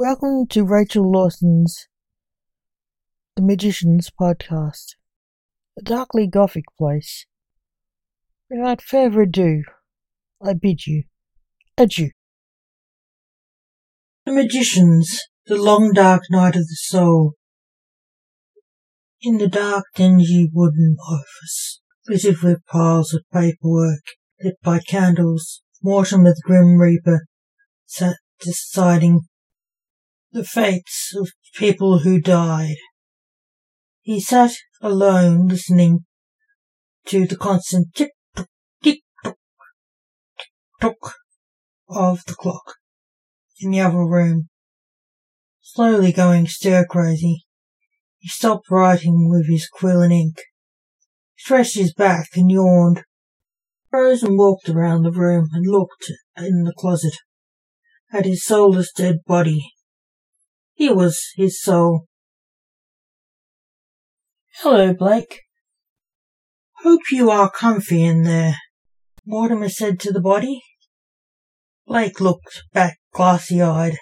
Welcome to Rachel Lawson's The Magicians podcast, a darkly gothic place. Without further ado, I bid you adieu. The Magicians, the long dark night of the soul. In the dark, dingy wooden office, littered with piles of paperwork, lit by candles, Mortimer the Grim Reaper sat deciding the fates of people who died. He sat alone listening to the constant tick tock, tick tock, tick tock of the clock in the other room. Slowly going stir crazy, he stopped writing with his quill and ink, stretched his back and yawned, rose and walked around the room and looked in the closet at his soulless dead body he was his soul. Hello, Blake. Hope you are comfy in there, Mortimer said to the body. Blake looked back glassy-eyed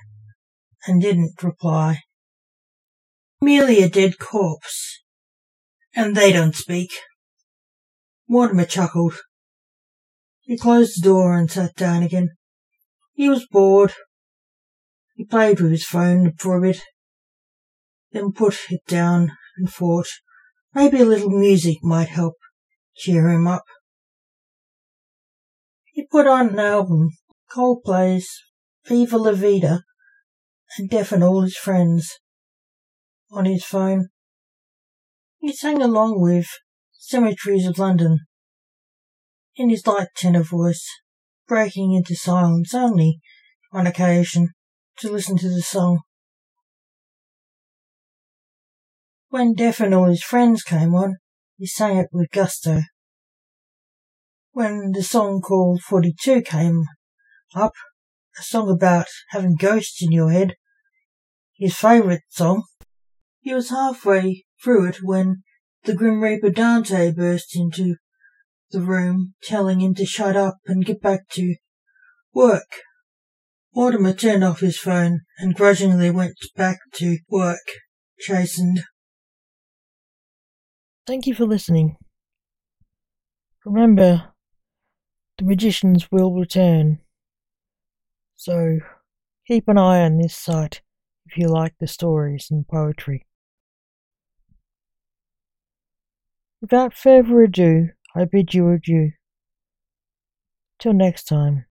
and didn't reply. Merely a dead corpse. And they don't speak. Mortimer chuckled. He closed the door and sat down again. He was bored he played with his phone for a bit, then put it down and thought maybe a little music might help cheer him up. He put on an album, Coldplay's Viva La Vida, and Death and all his friends on his phone. He sang along with Cemeteries of London in his light tenor voice, breaking into silence only on occasion to listen to the song. When Death and all his friends came on, he sang it with gusto. When the song called 42 came up, a song about having ghosts in your head, his favourite song, he was halfway through it when the Grim Reaper Dante burst into the room, telling him to shut up and get back to work. Mortimer turned off his phone and grudgingly went back to work, chastened. Thank you for listening. Remember, the magicians will return. So keep an eye on this site if you like the stories and poetry. Without further ado, I bid you adieu. Till next time.